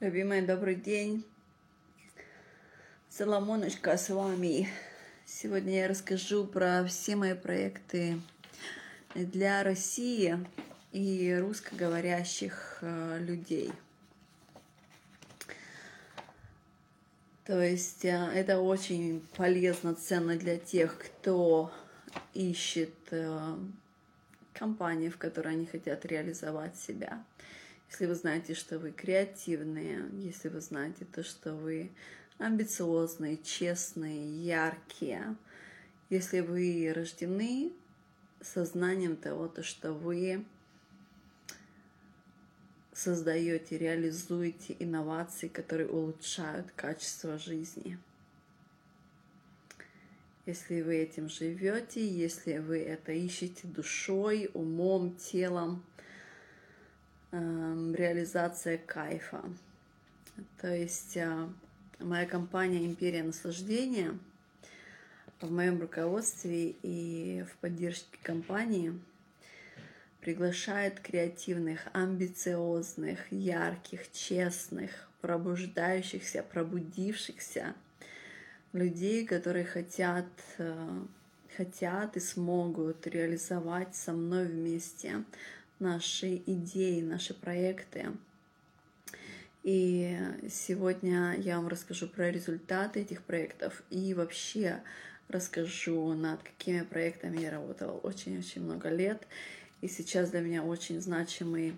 Любимый, добрый день. Соломоночка с вами. Сегодня я расскажу про все мои проекты для России и русскоговорящих э, людей. То есть э, это очень полезно, ценно для тех, кто ищет э, компании, в которой они хотят реализовать себя если вы знаете, что вы креативные, если вы знаете то, что вы амбициозные, честные, яркие, если вы рождены сознанием того, то, что вы создаете, реализуете инновации, которые улучшают качество жизни. Если вы этим живете, если вы это ищете душой, умом, телом, реализация кайфа. То есть э, моя компания «Империя наслаждения» в моем руководстве и в поддержке компании приглашает креативных, амбициозных, ярких, честных, пробуждающихся, пробудившихся людей, которые хотят, э, хотят и смогут реализовать со мной вместе наши идеи, наши проекты. И сегодня я вам расскажу про результаты этих проектов и вообще расскажу, над какими проектами я работала очень-очень много лет. И сейчас для меня очень значимый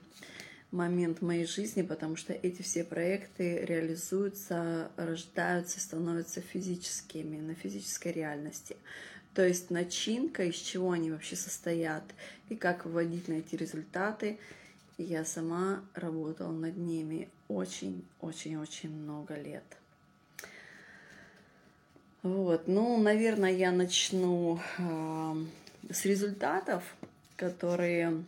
момент моей жизни, потому что эти все проекты реализуются, рождаются, становятся физическими, на физической реальности. То есть начинка, из чего они вообще состоят и как выводить на эти результаты. Я сама работала над ними очень-очень-очень много лет. Вот, ну, наверное, я начну э, с результатов, которые,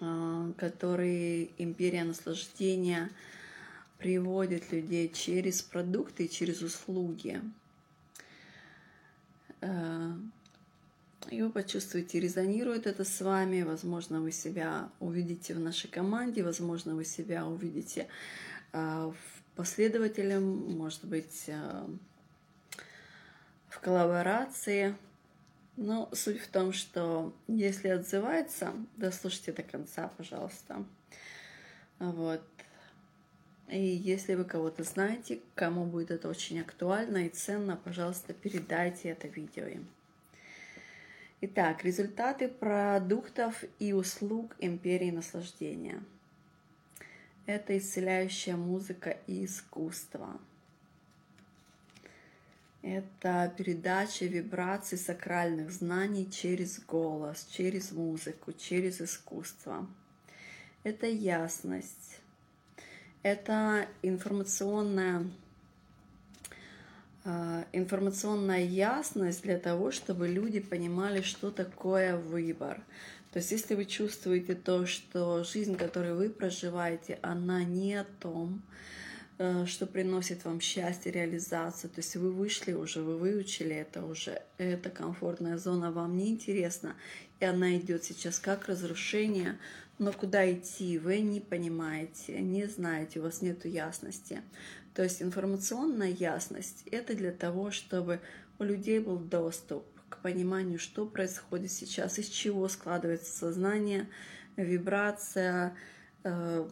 э, которые империя наслаждения приводит людей через продукты и через услуги. Э, и вы почувствуете, резонирует это с вами, возможно, вы себя увидите в нашей команде, возможно, вы себя увидите э, последователем, может быть, э, в коллаборации. Но суть в том, что если отзывается, дослушайте до конца, пожалуйста. Вот. И если вы кого-то знаете, кому будет это очень актуально и ценно, пожалуйста, передайте это видео им. Итак, результаты продуктов и услуг империи наслаждения. Это исцеляющая музыка и искусство. Это передача вибраций сакральных знаний через голос, через музыку, через искусство. Это ясность, это информационная а, информационная ясность для того, чтобы люди понимали, что такое выбор. То есть если вы чувствуете то, что жизнь, которую вы проживаете, она не о том, э, что приносит вам счастье, реализацию. То есть вы вышли уже, вы выучили это уже, эта комфортная зона вам не интересна, и она идет сейчас как разрушение, но куда идти вы не понимаете, не знаете, у вас нет ясности. То есть информационная ясность – это для того, чтобы у людей был доступ к пониманию, что происходит сейчас, из чего складывается сознание, вибрация, э,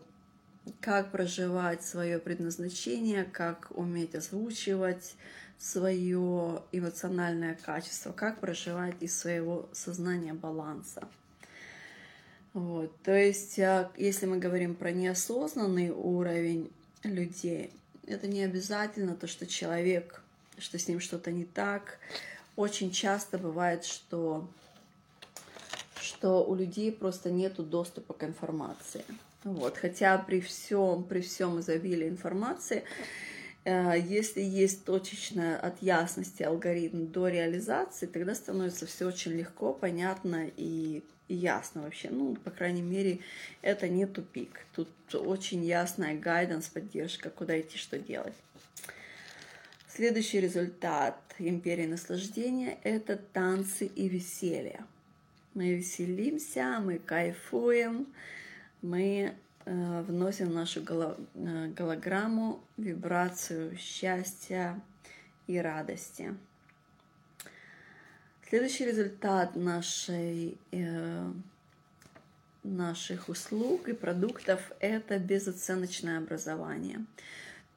как проживать свое предназначение, как уметь озвучивать свое эмоциональное качество, как проживать из своего сознания баланса. Вот. То есть, а, если мы говорим про неосознанный уровень людей, это не обязательно то, что человек, что с ним что-то не так. Очень часто бывает, что, что у людей просто нет доступа к информации. Вот. Хотя при всем, при всем изобилии информации, э, если есть точечная от ясности алгоритм до реализации, тогда становится все очень легко, понятно и ясно вообще. Ну, по крайней мере, это не тупик. Тут очень ясная гайденс, поддержка, куда идти, что делать. Следующий результат империи наслаждения – это танцы и веселье. Мы веселимся, мы кайфуем, мы э, вносим в нашу э, голограмму вибрацию счастья и радости. Следующий результат нашей, э, наших услуг и продуктов – это безоценочное образование.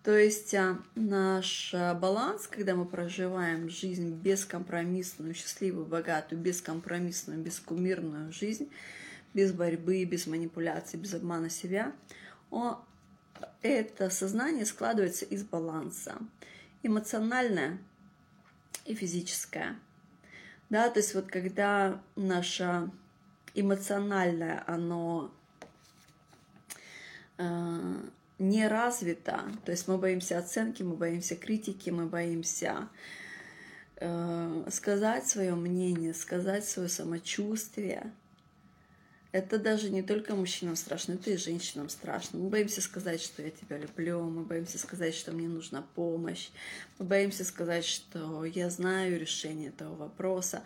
То есть а, наш а, баланс, когда мы проживаем жизнь бескомпромиссную, счастливую, богатую, бескомпромиссную, бескумирную жизнь, без борьбы, без манипуляций, без обмана себя, он, это сознание складывается из баланса эмоциональное и физическое. Да, то есть вот когда наше эмоциональное, оно э, не развито, то есть мы боимся оценки, мы боимся критики, мы боимся э, сказать свое мнение, сказать свое самочувствие. Это даже не только мужчинам страшно, это и женщинам страшно. Мы боимся сказать, что я тебя люблю, мы боимся сказать, что мне нужна помощь, мы боимся сказать, что я знаю решение этого вопроса.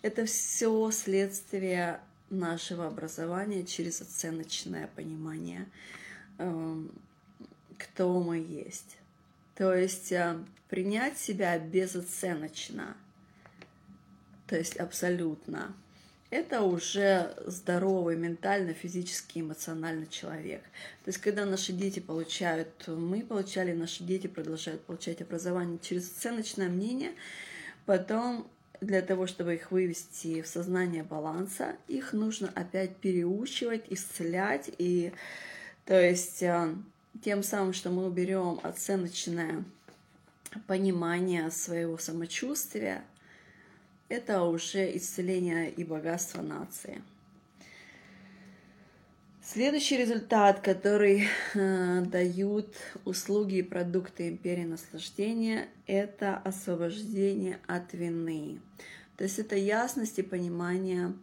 Это все следствие нашего образования через оценочное понимание эм, кто мы есть. То есть э, принять себя безоценочно, то есть абсолютно, это уже здоровый ментально, физически, эмоционально человек. То есть когда наши дети получают, мы получали, наши дети продолжают получать образование через оценочное мнение, потом для того, чтобы их вывести в сознание баланса, их нужно опять переучивать, исцелять и то есть э, тем самым, что мы уберем оценочное понимание своего самочувствия, это уже исцеление и богатство нации. Следующий результат, который э, дают услуги и продукты империи наслаждения, это освобождение от вины. То есть это ясность и понимание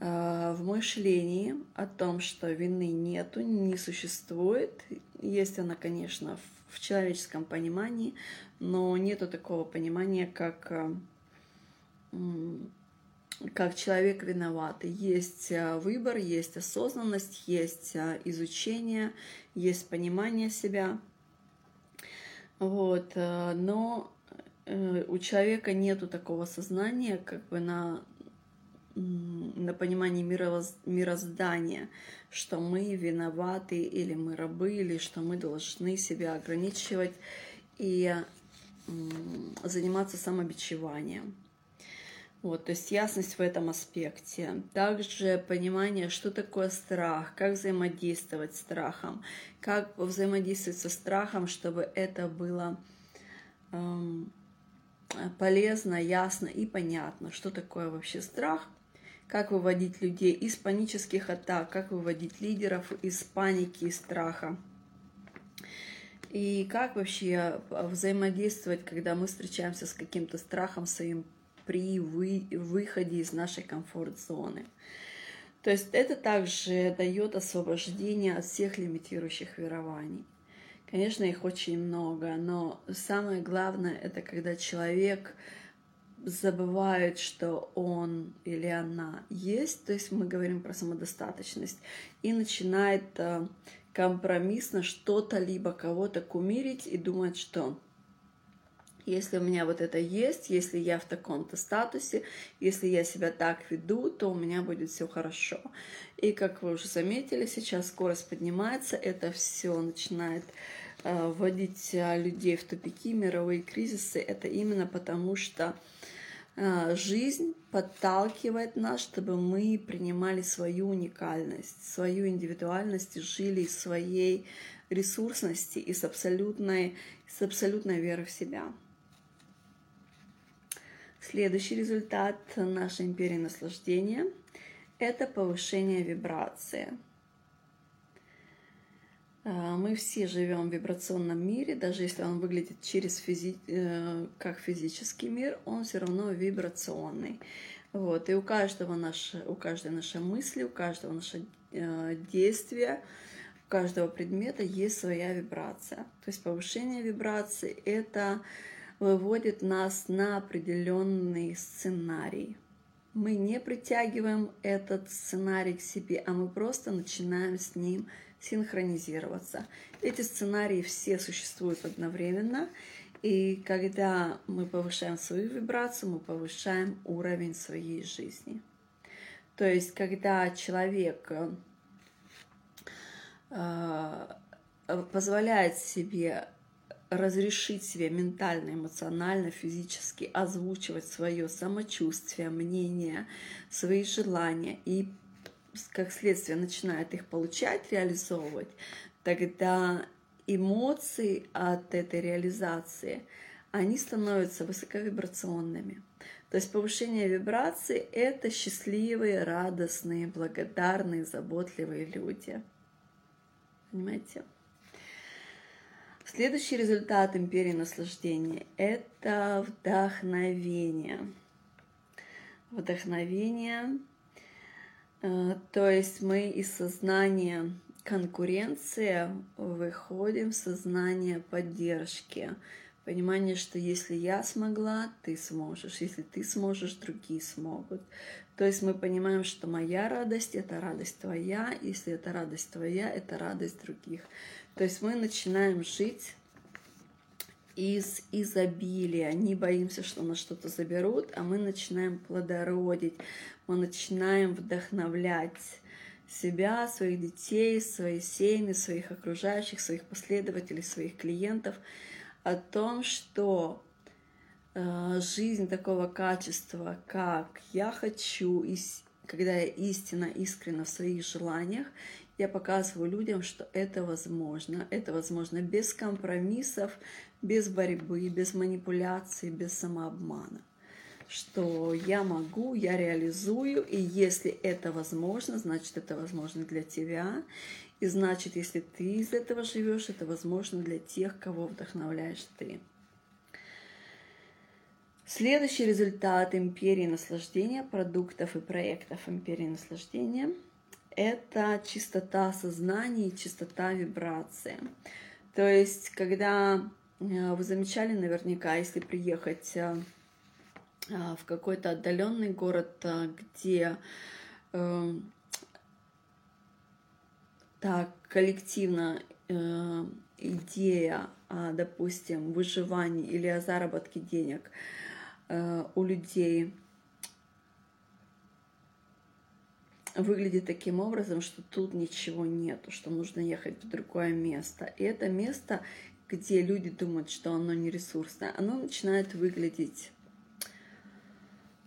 Э, в мышлении о том, что вины нету, не существует. Есть она, конечно, в человеческом понимании, но нету такого понимания, как, э, как человек виноватый. Есть э, выбор, есть осознанность, есть изучение, есть понимание себя. Вот, но у человека нету такого сознания, как бы на на понимание мироздания, что мы виноваты или мы рабы, или что мы должны себя ограничивать и заниматься самобичеванием. Вот, то есть ясность в этом аспекте. Также понимание, что такое страх, как взаимодействовать с страхом, как взаимодействовать со страхом, чтобы это было эм, полезно, ясно и понятно, что такое вообще страх, как выводить людей из панических атак, как выводить лидеров из паники и страха. И как вообще взаимодействовать, когда мы встречаемся с каким-то страхом своим при вы, выходе из нашей комфорт-зоны. То есть это также дает освобождение от всех лимитирующих верований. Конечно, их очень много, но самое главное это когда человек забывает, что он или она есть, то есть мы говорим про самодостаточность, и начинает э, компромиссно что-то либо кого-то кумирить и думать, что если у меня вот это есть, если я в таком-то статусе, если я себя так веду, то у меня будет все хорошо. И как вы уже заметили, сейчас скорость поднимается, это все начинает э, вводить э, людей в тупики, мировые кризисы. Это именно потому, что а, жизнь подталкивает нас, чтобы мы принимали свою уникальность, свою индивидуальность и жили своей ресурсности и с абсолютной, с абсолютной верой в себя. Следующий результат нашей империи наслаждения – это повышение вибрации – а, мы все живем в вибрационном мире, даже если он выглядит через физи... Э, как физический мир, он все равно вибрационный. Вот. И у каждого наше, у каждой нашей мысли, у каждого нашего э, действия, у каждого предмета есть своя вибрация. То есть повышение вибрации это выводит нас на определенный сценарий. мы не притягиваем этот сценарий к себе, а мы просто начинаем с ним синхронизироваться. Эти сценарии все существуют одновременно, и когда мы повышаем свою вибрацию, мы повышаем уровень своей жизни. То есть, когда человек э, позволяет себе разрешить себе ментально, эмоционально, физически озвучивать свое самочувствие, мнение, свои желания и как следствие начинает их получать, реализовывать, тогда эмоции от этой реализации, они становятся высоковибрационными. То есть повышение вибрации — это счастливые, радостные, благодарные, заботливые люди. Понимаете? Следующий результат империи наслаждения – это вдохновение. Вдохновение, э, то есть мы из сознания конкуренции выходим в сознание поддержки, понимание, что если я смогла, ты сможешь, если ты сможешь, другие смогут. То есть мы понимаем, что моя радость – это радость твоя, если это радость твоя, это радость других. То есть мы начинаем жить из изобилия, не боимся, что нас что-то заберут, а мы начинаем плодородить, мы начинаем вдохновлять себя, своих детей, свои семьи, своих окружающих, своих последователей, своих клиентов о том, что э, жизнь такого качества, как я хочу, и когда я истинно, искренна в своих желаниях, я показываю людям, что это возможно. Это возможно без компромиссов, без борьбы, без манипуляций, без самообмана. Что я могу, я реализую, и если это возможно, значит это возможно для тебя. И значит, если ты из этого живешь, это возможно для тех, кого вдохновляешь ты. Следующий результат империи наслаждения, продуктов и проектов империи наслаждения – это чистота сознания и чистота вибрации. То есть, когда э, вы замечали наверняка, если приехать э, э, в какой-то отдаленный город, где так коллективно идея, допустим, выживания или о заработке денег у людей выглядит таким образом, что тут ничего нету, что нужно ехать в другое место. И это место, где люди думают, что оно не ресурсное, оно начинает выглядеть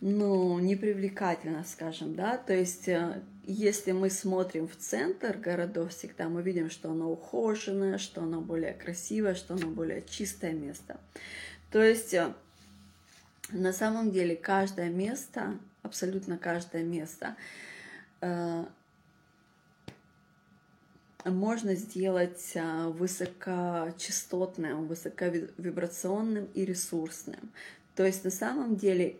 ну, непривлекательно, скажем, да, то есть э, если мы смотрим в центр городов всегда, мы видим, что оно ухоженное, что оно более красивое, что оно более чистое место. То есть э, на самом деле каждое место, абсолютно каждое место, можно сделать э, высокочастотным, высоковибрационным и ресурсным. То есть на самом деле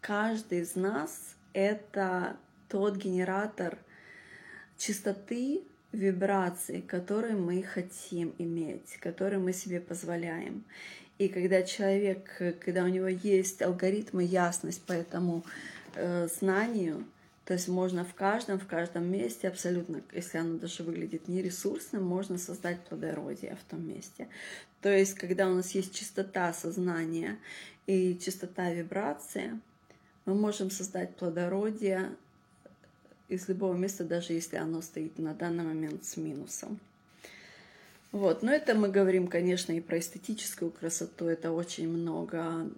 каждый из нас это тот генератор чистоты вибраций, которые мы хотим иметь, которые мы себе позволяем. И когда человек, когда у него есть алгоритмы, ясность по этому э, знанию, то есть можно в каждом, в каждом месте абсолютно, если оно даже выглядит нересурсным, можно создать плодородие в том месте. То есть когда у нас есть чистота сознания и чистота вибрации, мы можем создать плодородие из любого места, даже если оно стоит на данный момент с минусом. Вот, но это мы говорим, конечно, и про эстетическую красоту, это очень много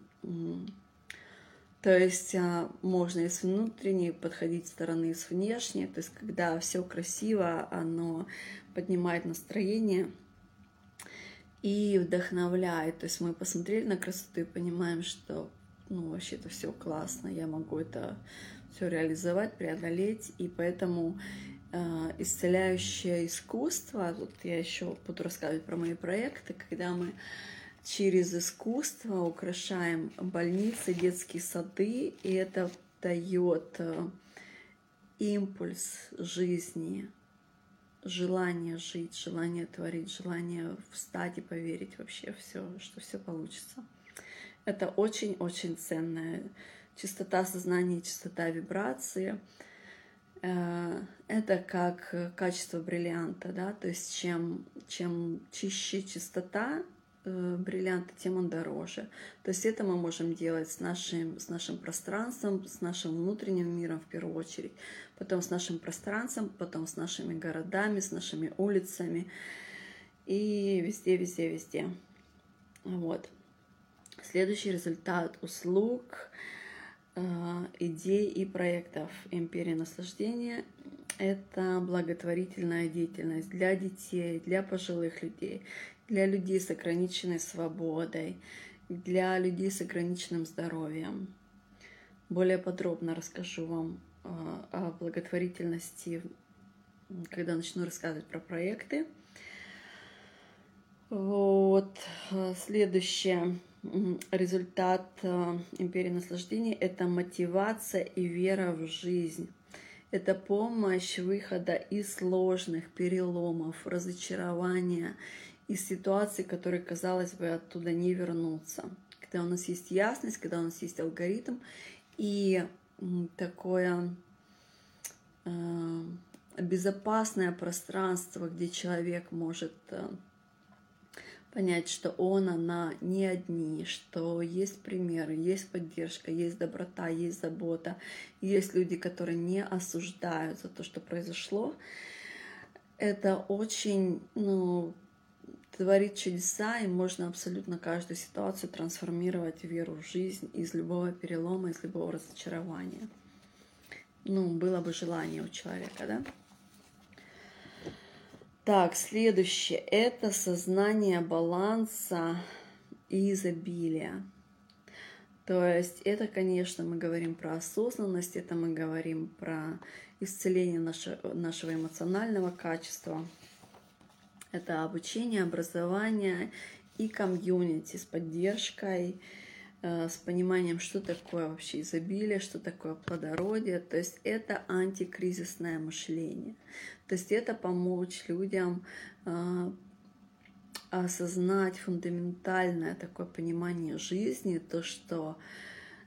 то есть а, можно и с внутренней подходить стороны, и с внешней. То есть когда все красиво, оно поднимает настроение и вдохновляет. То есть мы посмотрели на красоту и понимаем, что ну, вообще это все классно, я могу это все реализовать, преодолеть. И поэтому э, исцеляющее искусство, вот я еще буду рассказывать про мои проекты, когда мы через искусство украшаем больницы, детские сады, и это дает э, импульс жизни, желание жить, желание творить, желание встать и поверить вообще все, что все получится. Это очень-очень ценная Чистота сознания, чистота вибрации э, — это как качество бриллианта, да, то есть чем, чем чище чистота э, бриллианта, тем он дороже. То есть это мы можем делать с нашим, с нашим пространством, с нашим внутренним миром в первую очередь, потом с нашим пространством, потом с нашими городами, с нашими улицами и везде, везде, везде. Вот. Следующий результат услуг, э, идей и проектов империи наслаждения – это благотворительная деятельность для детей, для пожилых людей, для людей с ограниченной свободой, для людей с ограниченным здоровьем. Более подробно расскажу вам э, о благотворительности, когда начну рассказывать про проекты. Вот, э, следующее результат э, империи наслаждения – это мотивация и вера в жизнь. Это помощь выхода из сложных переломов, разочарования, из ситуаций, которые, казалось бы, оттуда не вернуться. Когда у нас есть ясность, когда у нас есть алгоритм и такое э, безопасное пространство, где человек может понять, что он, она не одни, что есть примеры, есть поддержка, есть доброта, есть забота, есть люди, которые не осуждают за то, что произошло. Это очень, ну, творит чудеса, и можно абсолютно каждую ситуацию трансформировать в веру в жизнь из любого перелома, из любого разочарования. Ну, было бы желание у человека, да? Так, следующее – это сознание баланса и изобилия. То есть это, конечно, мы говорим про осознанность, это мы говорим про исцеление нашего, нашего эмоционального качества. Это обучение, образование и комьюнити с поддержкой, с пониманием, что такое вообще изобилие, что такое плодородие. То есть это антикризисное мышление. То есть это помочь людям э, осознать фундаментальное такое понимание жизни, то, что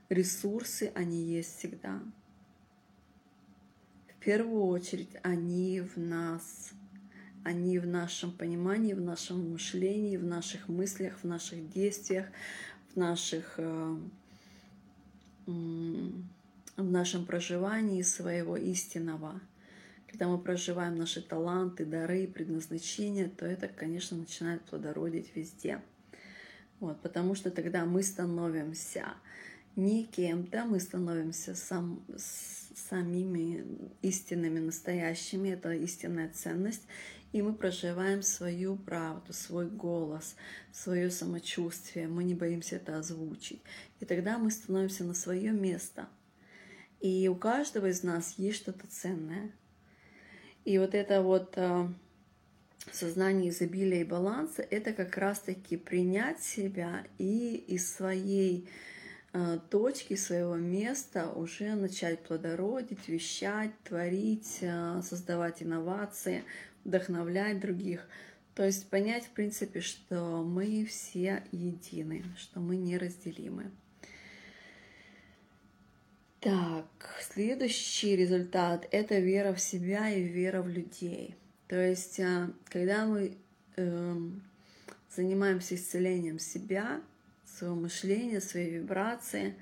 ресурсы, они есть всегда. В первую очередь они в нас, они в нашем понимании, в нашем мышлении, в наших мыслях, в наших действиях, наших э, в нашем проживании своего истинного. Когда мы проживаем наши таланты, дары, предназначения, то это, конечно, начинает плодородить везде. Вот, потому что тогда мы становимся не кем-то, мы становимся сам, самими истинными, настоящими. Это истинная ценность и мы проживаем свою правду, свой голос, свое самочувствие. Мы не боимся это озвучить. И тогда мы становимся на свое место. И у каждого из нас есть что-то ценное. И вот это вот э, сознание изобилия и баланса, это как раз-таки принять себя и из своей э, точки, своего места уже начать плодородить, вещать, творить, э, создавать инновации, вдохновлять других. То есть понять, в принципе, что мы все едины, что мы неразделимы. Так, следующий результат – это вера в себя и вера в людей. То есть, а, когда мы э, занимаемся исцелением себя, своего мышления, своей вибрации,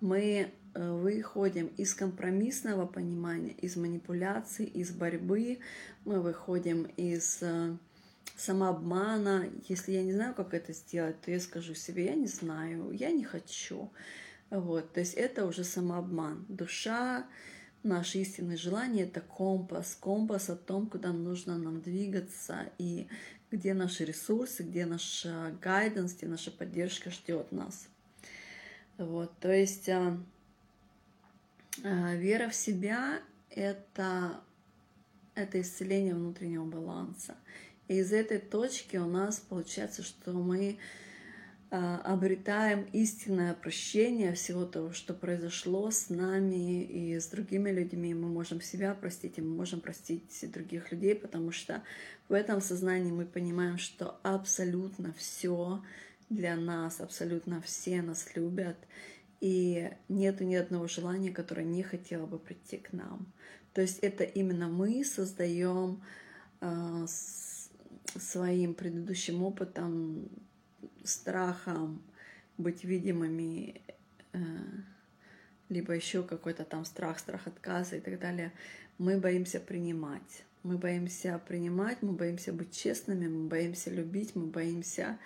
мы Э, выходим из компромиссного понимания, из манипуляций, из борьбы, мы выходим из э, самообмана. Если я не знаю, как это сделать, то я скажу себе, я не знаю, я не хочу. Вот, то есть это уже самообман. Душа, наше истинное желание — это компас, компас о том, куда нужно нам двигаться и где наши ресурсы, где наша гайденс, где наша поддержка ждет нас. Вот, то есть а, вера в себя — это, это исцеление внутреннего баланса. И из этой точки у нас получается, что мы а, обретаем истинное прощение всего того, что произошло с нами и с другими людьми. Мы можем себя простить, и мы можем простить других людей, потому что в этом сознании мы понимаем, что абсолютно все для нас, абсолютно все нас любят, и нету ни одного желания, которое не хотело бы прийти к нам. То есть это именно мы создаем э, своим предыдущим опытом, страхом быть видимыми, э, либо еще какой-то там страх, страх отказа и так далее, мы боимся принимать. Мы боимся принимать, мы боимся быть честными, мы боимся любить, мы боимся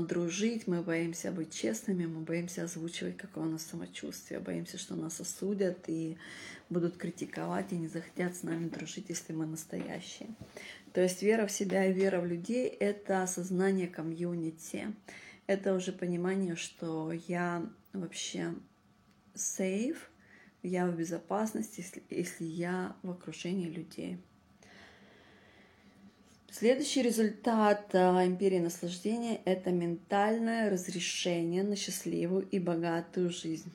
дружить, мы боимся быть честными, мы боимся озвучивать, какое у нас самочувствие, боимся, что нас осудят и будут критиковать и не захотят с нами дружить, если мы настоящие. То есть вера в себя и вера в людей — это осознание комьюнити. Это уже понимание, что я вообще safe, я в безопасности, если, если я в окружении людей. Следующий результат а, империи наслаждения – это ментальное разрешение на счастливую и богатую жизнь.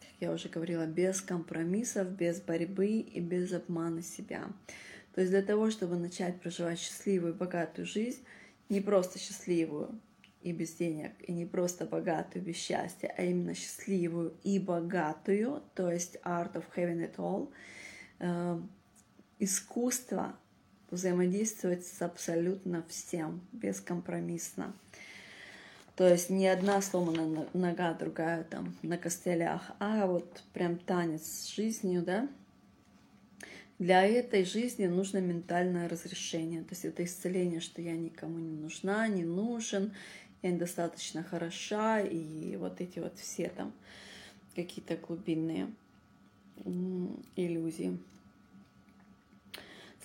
Как я уже говорила, без компромиссов, без борьбы и без обмана себя. То есть для того, чтобы начать проживать счастливую и богатую жизнь, не просто счастливую и без денег, и не просто богатую без счастья, а именно счастливую и богатую, то есть art of having it all, э, искусство взаимодействовать с абсолютно всем, бескомпромиссно. То есть не одна сломанная нога, другая там на костылях, а вот прям танец с жизнью, да, для этой жизни нужно ментальное разрешение. То есть это исцеление, что я никому не нужна, не нужен, я недостаточно хороша, и вот эти вот все там какие-то глубинные иллюзии.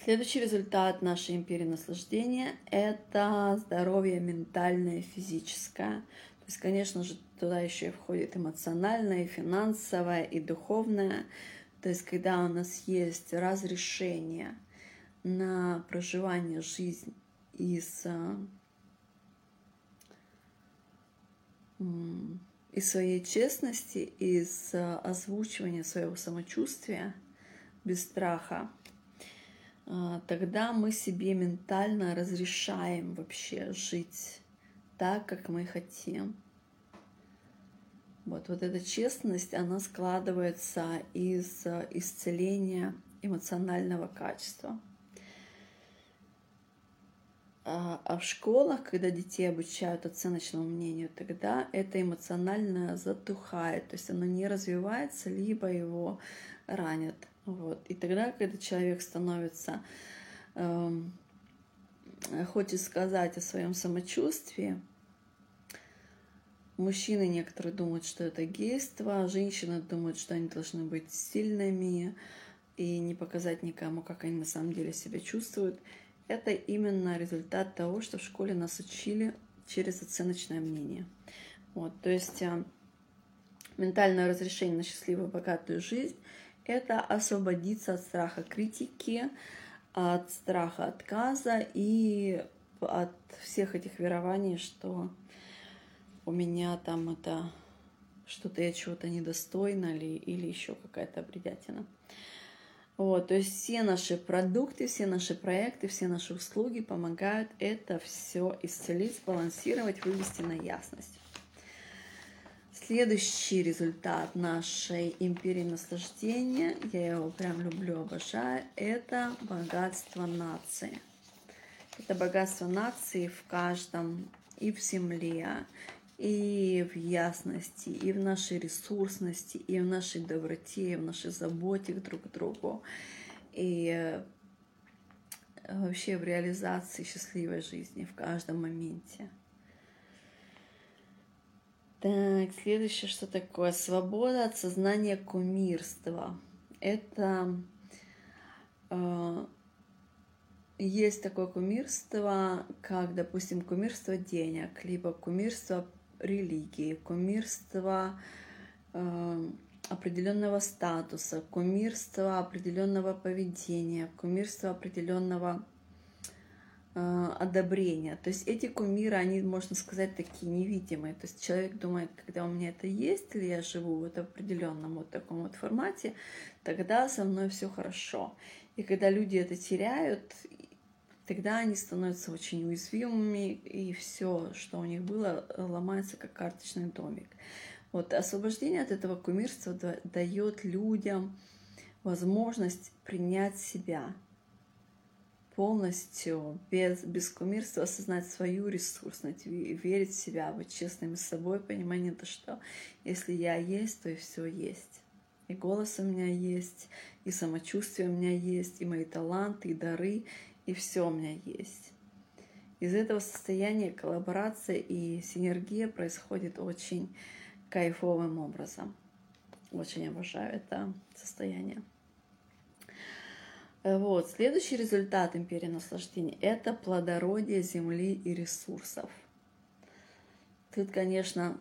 Следующий результат нашей империи наслаждения – это здоровье ментальное, физическое. То есть, конечно же, туда еще и входит эмоциональное, финансовое, и духовное. То есть, когда у нас есть разрешение на проживание жизни из, из своей честности, из озвучивания своего самочувствия без страха, тогда мы себе ментально разрешаем вообще жить так, как мы хотим. Вот, вот эта честность, она складывается из э, исцеления эмоционального качества. А, а в школах, когда детей обучают оценочному мнению, тогда это эмоционально затухает, то есть оно не развивается, либо его ранят. Вот. И тогда, когда человек становится, э, хочет сказать о своем самочувствии, Мужчины некоторые думают, что это гейство, женщины думают, что они должны быть сильными и не показать никому, как они на самом деле себя чувствуют. Это именно результат того, что в школе нас учили через оценочное мнение. Вот, то есть э, ментальное разрешение на счастливую богатую жизнь – это освободиться от страха критики, от страха отказа и от всех этих верований, что у меня там это что-то я чего-то недостойна или, или еще какая-то бредятина. Вот, то есть все наши продукты, все наши проекты, все наши услуги помогают это все исцелить, сбалансировать, вывести на ясность. Следующий результат нашей империи наслаждения, я его прям люблю, обожаю, это богатство нации. Это богатство нации в каждом и в земле, и в ясности, и в нашей ресурсности, и в нашей доброте, и в нашей заботе друг к другу, и э, вообще в реализации счастливой жизни в каждом моменте. Так, следующее, что такое? Свобода от сознания кумирства. Это э, есть такое кумирство, как, допустим, кумирство денег, либо кумирство религии, кумирство э, определенного статуса, кумирство определенного поведения, кумирство определенного одобрения. То есть эти кумиры, они, можно сказать, такие невидимые. То есть человек думает, когда у меня это есть, или я живу в определенном вот таком вот формате, тогда со мной все хорошо. И когда люди это теряют, тогда они становятся очень уязвимыми, и все, что у них было, ломается как карточный домик. Вот освобождение от этого кумирства дает людям возможность принять себя полностью, без, без кумирства осознать свою ресурсность, верить в себя, быть честными с собой, понимание то, что если я есть, то и все есть. И голос у меня есть, и самочувствие у меня есть, и мои таланты, и дары, и все у меня есть. Из этого состояния коллаборация и синергия происходит очень кайфовым образом. Очень обожаю это состояние. Э, вот. Следующий результат империи наслаждения – это плодородие земли и ресурсов. Тут, конечно,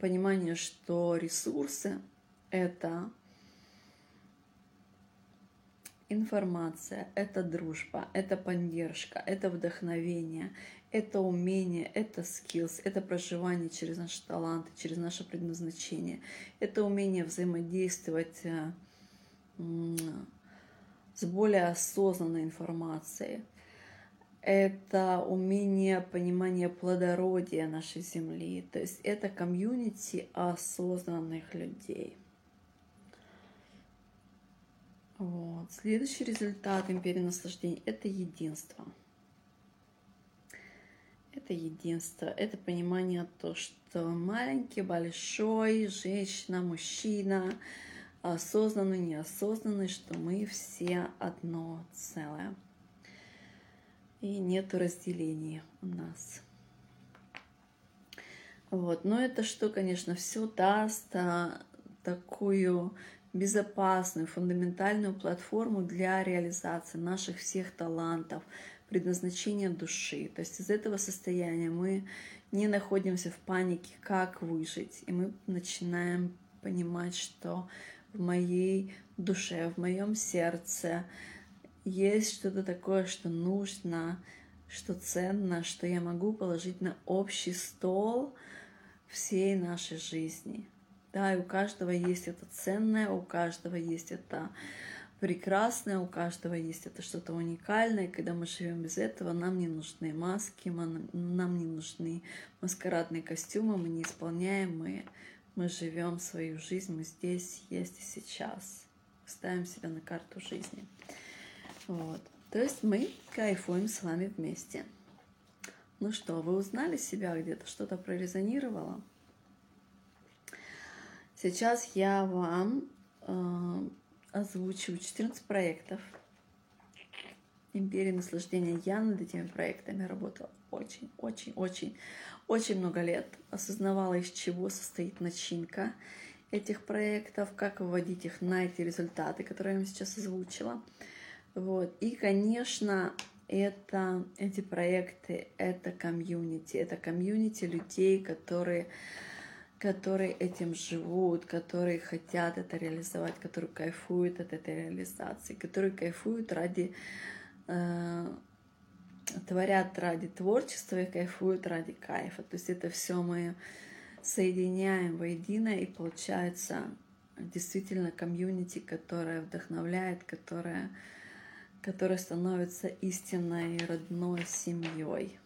понимание, что ресурсы – это информация, это дружба, это поддержка, это вдохновение, это умение, это skills, это проживание через наши таланты, через наше предназначение, это умение взаимодействовать э, с более осознанной информацией. Это умение понимания плодородия нашей Земли. То есть это комьюнити осознанных людей. Вот. Следующий результат империи наслаждений – это единство. Это единство, это понимание то, что маленький, большой, женщина, мужчина – осознанный, неосознанный, что мы все одно целое. И нет разделения у нас. Вот. Но это что, конечно, все даст а, такую безопасную, фундаментальную платформу для реализации наших всех талантов, предназначения души. То есть из этого состояния мы не находимся в панике, как выжить, и мы начинаем понимать, что в моей душе, в моем сердце есть что-то такое, что нужно, что ценно, что я могу положить на общий стол всей нашей жизни. Да, и у каждого есть это ценное, у каждого есть это прекрасное, у каждого есть это что-то уникальное. Когда мы живем без этого, нам не нужны маски, нам не нужны маскарадные костюмы, мы не исполняем, мы мы живем свою жизнь, мы здесь, есть и сейчас. Ставим себя на карту жизни. Вот. То есть мы кайфуем с вами вместе. Ну что, вы узнали себя где-то, что-то прорезонировало? Сейчас я вам э, озвучу 14 проектов Империи наслаждения. Я над этими проектами работала очень, очень, очень очень много лет осознавала, из чего состоит начинка этих проектов, как выводить их на эти результаты, которые я вам сейчас озвучила. Вот. И, конечно, это, эти проекты, это комьюнити, это комьюнити людей, которые, которые этим живут, которые хотят это реализовать, которые кайфуют от этой реализации, которые кайфуют ради э, творят ради творчества и кайфуют ради кайфа. То есть это все мы соединяем воедино, и получается действительно комьюнити, которая вдохновляет, которая, которая становится истинной родной семьей.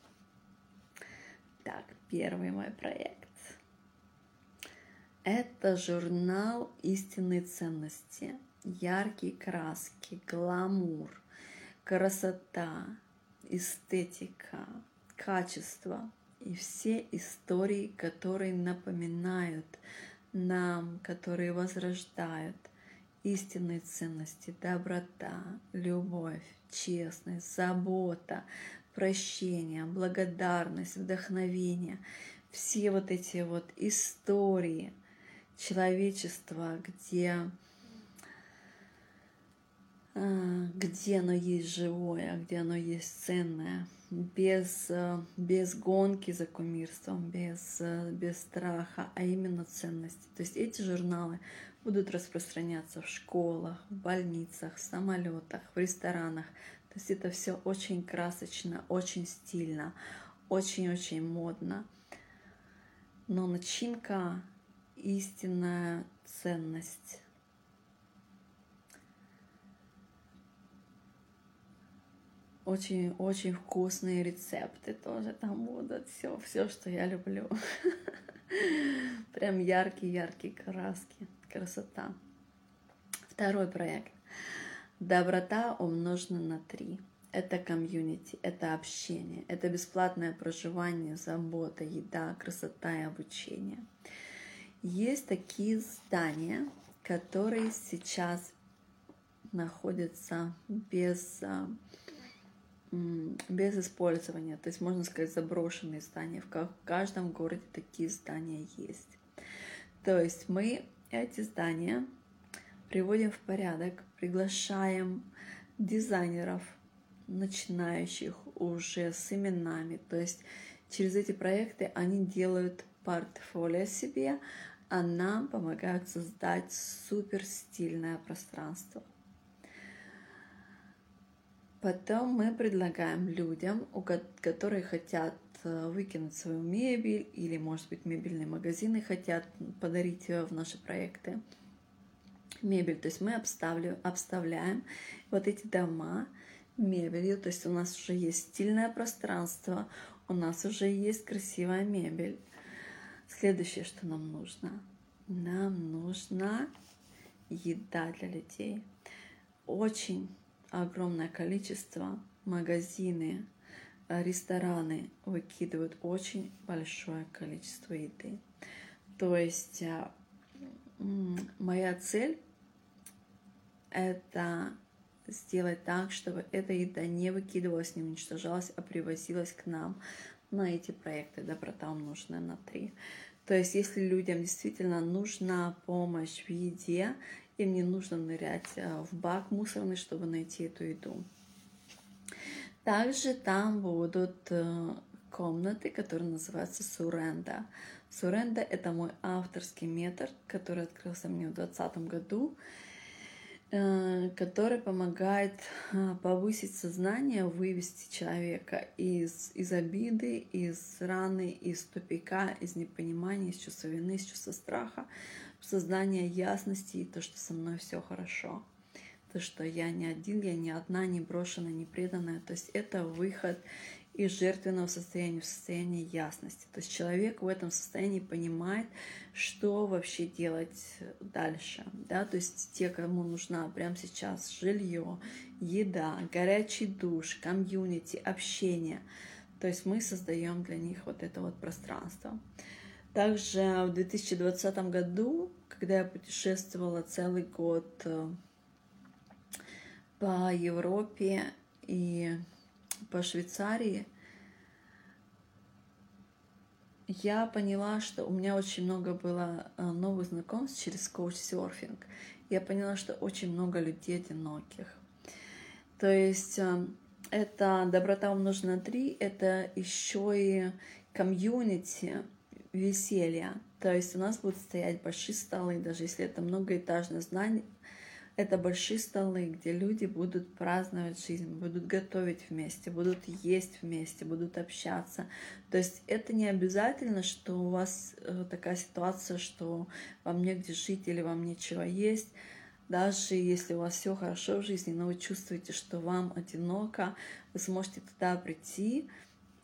Так, первый мой проект. Это журнал истинной ценности. Яркие краски, гламур, красота, эстетика, качество и все истории, которые напоминают нам, которые возрождают истинные ценности, доброта, любовь, честность, забота, прощение, благодарность, вдохновение. Все вот эти вот истории человечества, где где оно есть живое, а где оно есть ценное, без, э, без гонки за кумирством, без, э, без страха, а именно ценности. То есть эти журналы будут распространяться в школах, в больницах, в самолетах, в ресторанах. То есть это все очень красочно, очень стильно, очень-очень модно. Но начинка истинная ценность очень-очень вкусные рецепты тоже там будут. Все, все, что я люблю. Прям яркие-яркие краски. Красота. Второй проект. Доброта умножена на три. Это комьюнити, это общение, это бесплатное проживание, забота, еда, красота и обучение. Есть такие здания, которые сейчас находятся без, а, без использования. То есть, можно сказать, заброшенные здания. В каждом городе такие здания есть. То есть мы эти здания приводим в порядок, приглашаем дизайнеров, начинающих уже с именами. То есть через эти проекты они делают портфолио себе, а нам помогают создать супер стильное пространство. Потом мы предлагаем людям, которые хотят э, выкинуть свою мебель или, может быть, мебельные магазины хотят подарить ее в наши проекты, мебель. То есть мы обставляем, обставляем вот эти дома мебелью. То есть у нас уже есть стильное пространство, у нас уже есть красивая мебель. Следующее, что нам нужно. Нам нужна еда для людей. Очень огромное количество магазины, рестораны выкидывают очень большое количество еды. То есть а, моя цель это сделать так, чтобы эта еда не выкидывалась, не уничтожалась, а привозилась к нам на эти проекты «Доброта умноженная на три». То есть, если людям действительно нужна помощь в еде, им не нужно нырять э, в бак мусорный, чтобы найти эту еду. Также там будут э, комнаты, которые называются суренда. Суренда – это мой авторский метод, который открылся мне в 2020 году. Э, который помогает повысить сознание, вывести человека из, из обиды, из раны, из тупика, из непонимания, из чувства вины, из чувства страха, в сознание ясности и то, что со мной все хорошо. То, что я не один, я не одна, не брошенная, не преданная. То есть это выход из жертвенного состояния в состояние ясности. То есть человек в этом состоянии понимает, что вообще делать дальше. Да? То есть те, кому нужна прямо сейчас жилье, еда, горячий душ, комьюнити, общение. То есть мы создаем для них вот это вот пространство. Также в 2020 году, когда я путешествовала целый год э, по Европе и по Швейцарии, я поняла, что у меня очень много было э, новых знакомств через коуч-серфинг. Я поняла, что очень много людей одиноких. То есть э, это доброта умножена на три, это еще и комьюнити веселья. То есть у нас будут стоять большие столы, даже если это многоэтажное здание, это большие столы, где люди будут праздновать жизнь, будут готовить вместе, будут есть вместе, будут общаться. То есть это не обязательно, что у вас э, такая ситуация, что вам негде жить или вам нечего есть. Даже если у вас все хорошо в жизни, но вы чувствуете, что вам одиноко, вы сможете туда прийти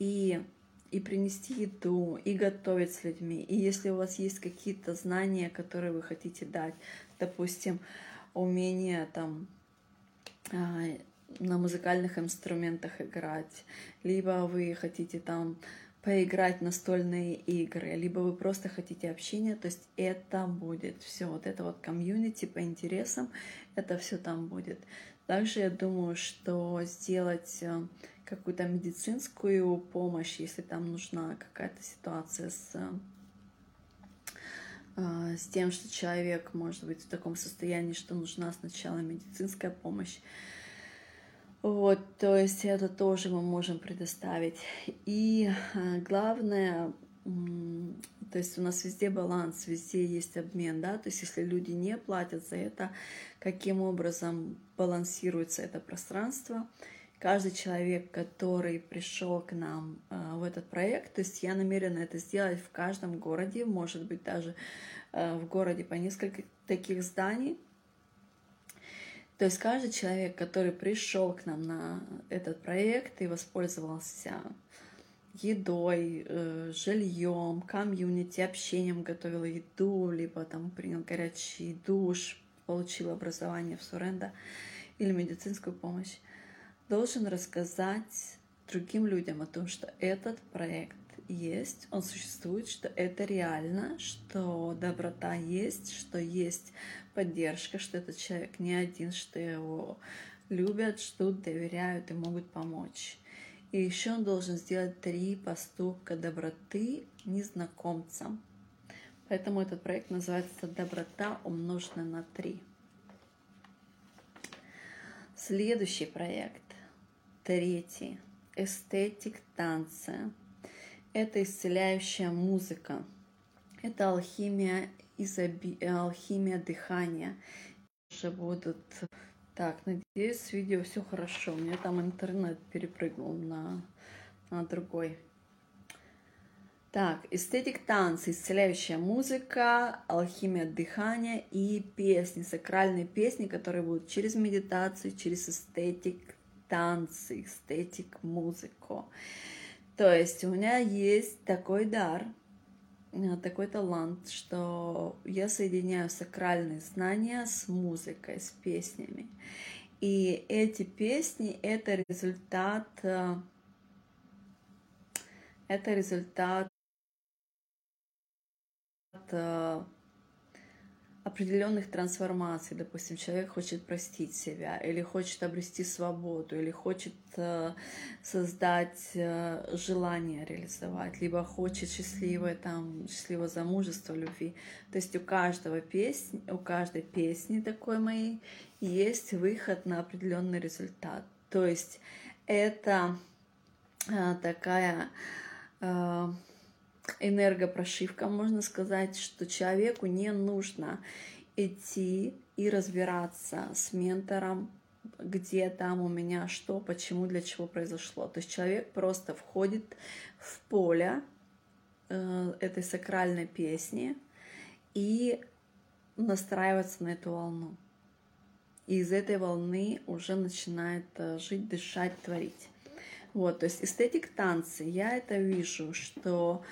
и и принести еду, и готовить с людьми. И если у вас есть какие-то знания, которые вы хотите дать, допустим, умение там а, на музыкальных инструментах играть, либо вы хотите там поиграть настольные игры, либо вы просто хотите общения, то есть это будет все, вот это вот комьюнити по интересам, это все там будет. Также я думаю, что сделать э, какую-то медицинскую помощь, если там нужна какая-то ситуация с а, с тем, что человек может быть в таком состоянии, что нужна сначала медицинская помощь. Вот, то есть это тоже мы можем предоставить. И а, главное, то есть у нас везде баланс, везде есть обмен, да, то есть если люди не платят за это, каким образом балансируется это пространство, каждый человек, который пришел к нам э, в этот проект, то есть я намерена это сделать в каждом городе, может быть даже э, в городе по несколько таких зданий. То есть каждый человек, который пришел к нам на этот проект и воспользовался едой, э, жильем, комьюнити, общением готовила еду, либо там принял горячий душ, получил образование в Суренда или медицинскую помощь, должен рассказать другим людям о том, что этот проект есть, он существует, что это реально, что доброта есть, что есть поддержка, что этот человек не один, что его любят, ждут, доверяют и могут помочь. И еще он должен сделать три поступка доброты незнакомцам. Поэтому этот проект называется «Доброта умноженная на три». Следующий проект, третий, эстетик танца. Это исцеляющая музыка. Это алхимия, изоби... алхимия дыхания. Уже будут так, надеюсь, видео все хорошо. У меня там интернет перепрыгнул на, на другой. Так, ecstatic танцы, исцеляющая музыка, алхимия дыхания и песни, сакральные песни, которые будут через медитацию, через ecstatic танцы, ecstatic музыку. То есть у меня есть такой дар, такой талант, что я соединяю сакральные знания с музыкой, с песнями. И эти песни — это результат, э, это результат э, определенных трансформаций. Допустим, человек хочет простить себя, или хочет обрести свободу, или хочет э, создать э, желание реализовать, либо хочет счастливое, там, счастливое замужество, любви. То есть у каждого песни, у каждой песни такой моей есть выход на определенный результат. То есть это э, такая энергопрошивка, можно сказать, что человеку не нужно идти и разбираться с ментором, где там у меня что, почему, для чего произошло. То есть человек просто входит в поле э, этой сакральной песни и настраивается на эту волну. И из этой волны уже начинает э, жить, дышать, творить. Вот, то есть эстетик танцы, я это вижу, что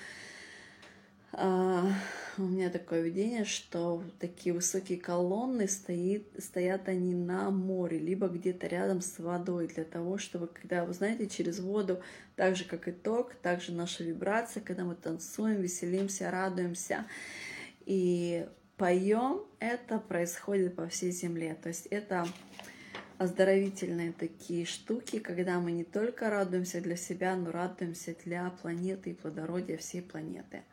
а, у меня такое видение, что такие высокие колонны стоит, стоят они на море, либо где-то рядом с водой, для того, чтобы, когда, вы знаете, через воду, так же, как и ток, так же наша вибрация, когда мы танцуем, веселимся, радуемся и поем, это происходит по всей земле. То есть это оздоровительные такие штуки, когда мы не только радуемся для себя, но радуемся для планеты и плодородия всей планеты.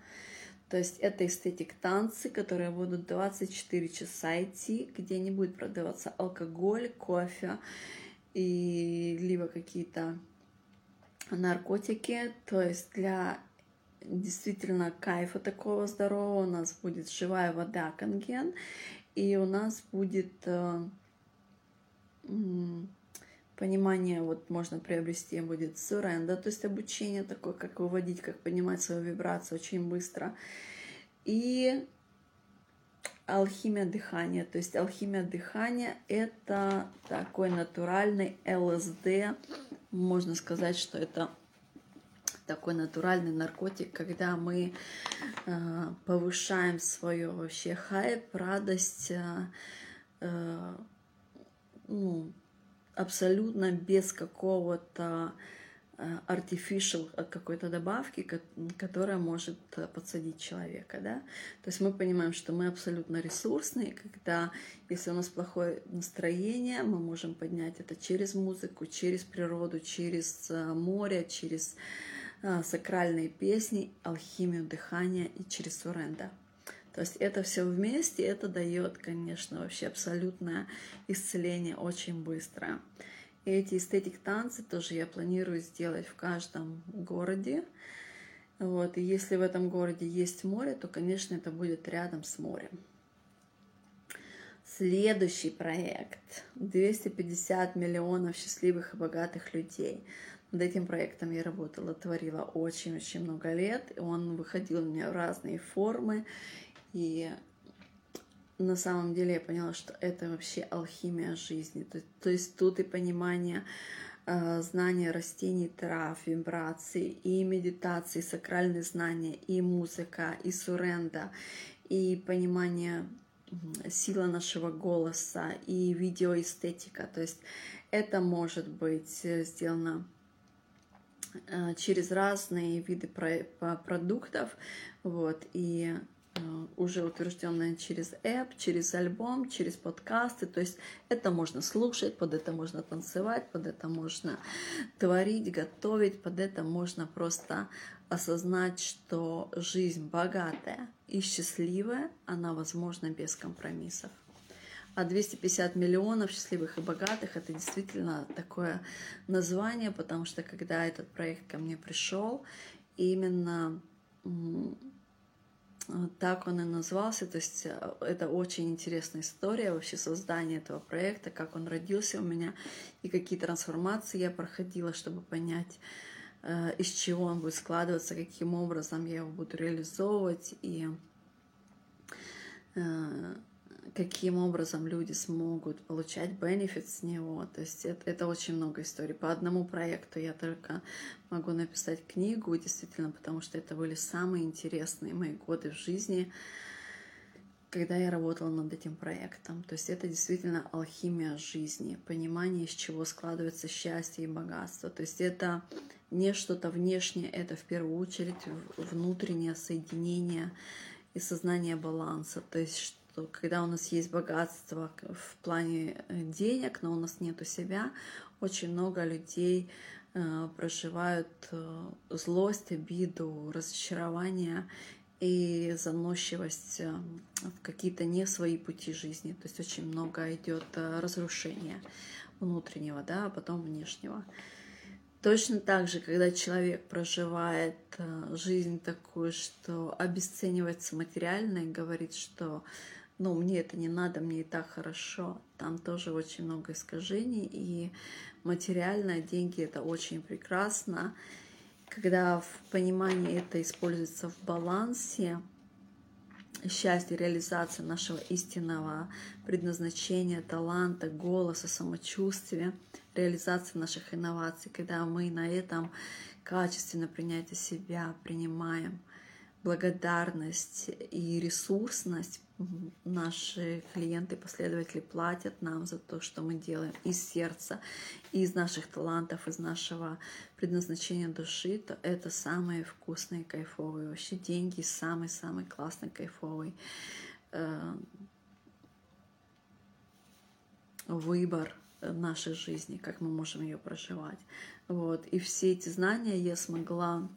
То есть это эстетик танцы, которые будут 24 часа идти, где не будет продаваться алкоголь, кофе и либо какие-то наркотики. То есть для действительно кайфа такого здорового у нас будет живая вода конген, и у нас будет э, понимание вот можно приобрести будет суренда, то есть обучение такое, как выводить, как понимать свою вибрацию очень быстро. И алхимия дыхания. То есть алхимия дыхания это такой натуральный ЛСД. Можно сказать, что это такой натуральный наркотик, когда мы э, повышаем свою вообще хайп, радость, э, э, ну, абсолютно без какого-то э, artificial э, какой-то добавки, которая может э, подсадить человека, да. То есть мы понимаем, что мы абсолютно ресурсные, когда, если у нас плохое настроение, мы можем поднять это через музыку, через природу, через море, через сакральные песни, алхимию дыхания и через суренда. То есть это все вместе, это дает, конечно, вообще абсолютное исцеление очень быстро. И эти эстетик танцы тоже я планирую сделать в каждом городе. Вот. И если в этом городе есть море, то, конечно, это будет рядом с морем. Следующий проект. 250 миллионов счастливых и богатых людей. Над этим проектом я работала, творила очень-очень много лет. Он выходил у меня в разные формы. И на самом деле я поняла, что это вообще алхимия жизни. То, то есть тут и понимание э, знание растений, трав, вибраций, и медитации, сакральные знания, и музыка, и суренда, и понимание сила нашего голоса, и видеоэстетика. То есть это может быть э, сделано э, через разные виды продуктов, вот, и уже утвержденное через app, через альбом, через подкасты. То есть это можно слушать, под это можно танцевать, под это можно творить, готовить, под это можно просто осознать, что жизнь богатая и счастливая, она возможна без компромиссов. А 250 миллионов счастливых и богатых это действительно такое название, потому что когда этот проект ко мне пришел, именно так он и назвался. То есть э, это очень интересная история вообще создания этого проекта, как он родился у меня и какие трансформации я проходила, чтобы понять, э, из чего он будет складываться, каким образом я его буду реализовывать и э, каким образом люди смогут получать бенефит с него. То есть это, это очень много историй. По одному проекту я только могу написать книгу, действительно, потому что это были самые интересные мои годы в жизни, когда я работала над этим проектом. То есть это действительно алхимия жизни, понимание, из чего складывается счастье и богатство. То есть это не что-то внешнее, это в первую очередь внутреннее соединение и сознание баланса. То есть что когда у нас есть богатство в плане э, денег, но у нас нету себя, очень много людей э, проживают э, злость, обиду, разочарование и заносчивость в какие-то не свои пути жизни. То есть очень много идет разрушения внутреннего, да, а потом внешнего. Точно так же, когда человек проживает жизнь такую, что обесценивается материально и говорит, что ну, мне это не надо, мне и так хорошо. Там тоже очень много искажений, и материально деньги это очень прекрасно. Когда в понимании это используется в балансе, счастье, реализация нашего истинного предназначения, таланта, голоса, самочувствия, реализация наших инноваций, когда мы на этом качественно принятие себя принимаем – благодарность и ресурсность наши клиенты, последователи платят нам за то, что мы делаем из сердца, из наших талантов, из нашего предназначения души, то это самые вкусные, кайфовые. Вообще деньги самый-самый классный, кайфовый э, выбор нашей жизни, как мы можем ее проживать. Вот. И все эти знания я смогла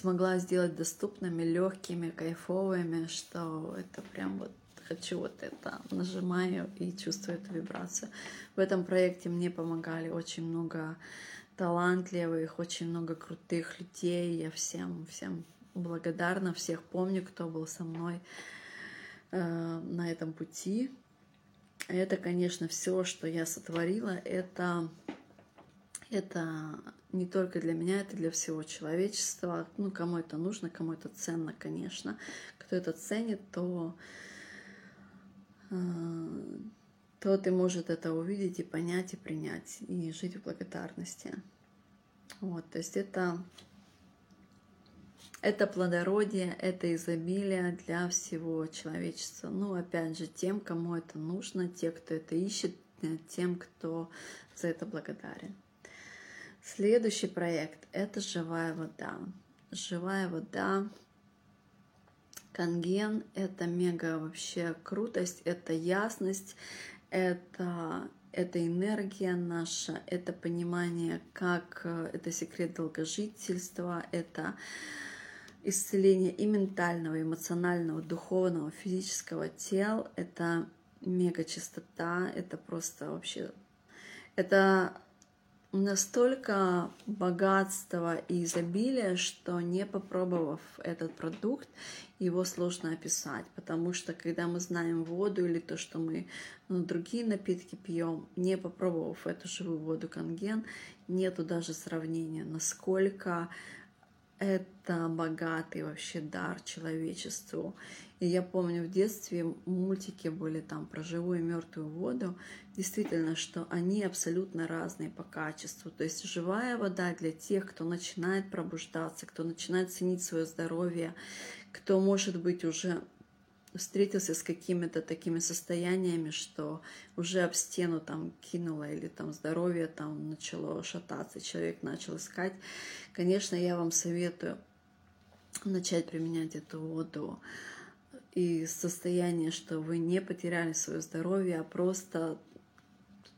смогла сделать доступными, легкими, кайфовыми, что это прям вот хочу вот это, нажимаю и чувствую эту вибрацию. В этом проекте мне помогали очень много талантливых, очень много крутых людей. Я всем, всем благодарна, всех помню, кто был со мной э, на этом пути. Это, конечно, все, что я сотворила, это это не только для меня, это для всего человечества. Ну, кому это нужно, кому это ценно, конечно. Кто это ценит, то э, тот и может это увидеть и понять, и принять, и жить в благодарности. Вот, то есть это, это плодородие, это изобилие для всего человечества. Ну, опять же, тем, кому это нужно, те, кто это ищет, тем, кто за это благодарен. Следующий проект – это живая вода. Живая вода, канген – это мега вообще крутость, это ясность, это, это энергия наша, это понимание, как э, это секрет долгожительства, это исцеление и ментального, и эмоционального, духовного, физического тел, это мега чистота, это просто вообще, это настолько богатство и изобилие, что не попробовав этот продукт, его сложно описать, потому что когда мы знаем воду или то, что мы ну, другие напитки пьем, не попробовав эту живую воду канген, нету даже сравнения, насколько это богатый вообще дар человечеству. И я помню, в детстве мультики были там про живую и мертвую воду. Действительно, что они абсолютно разные по качеству. То есть живая вода для тех, кто начинает пробуждаться, кто начинает ценить свое здоровье, кто, может быть, уже встретился с какими-то такими состояниями, что уже об стену там кинуло или там здоровье там начало шататься, человек начал искать, конечно, я вам советую начать применять эту воду и состояние, что вы не потеряли свое здоровье, а просто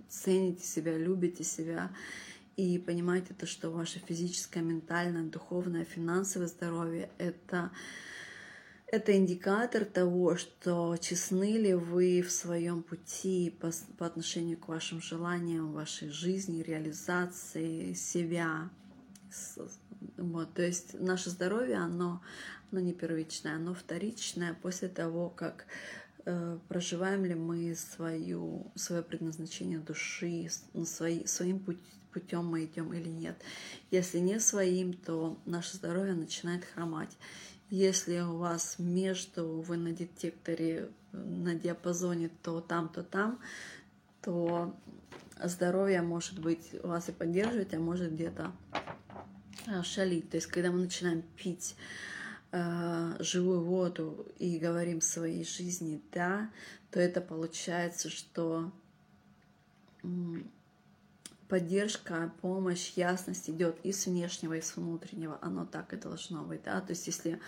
цените себя, любите себя и понимаете то, что ваше физическое, ментальное, духовное, финансовое здоровье — это это индикатор того, что честны ли вы в своем пути по, по отношению к вашим желаниям, вашей жизни, реализации себя. Вот, то есть наше здоровье, оно, оно не первичное, оно вторичное после того, как э, проживаем ли мы свою, свое предназначение души, свои, своим путь, путем мы идем или нет. Если не своим, то наше здоровье начинает хромать. Если у вас между, вы на детекторе на диапазоне то там, то там, то здоровье может быть вас и поддерживать, а может где-то а, шалить. То есть, когда мы начинаем пить э, живую воду и говорим своей жизни «да», то это получается, что поддержка, помощь, ясность идет и с внешнего, и с внутреннего. Оно так и должно быть. Да? То есть если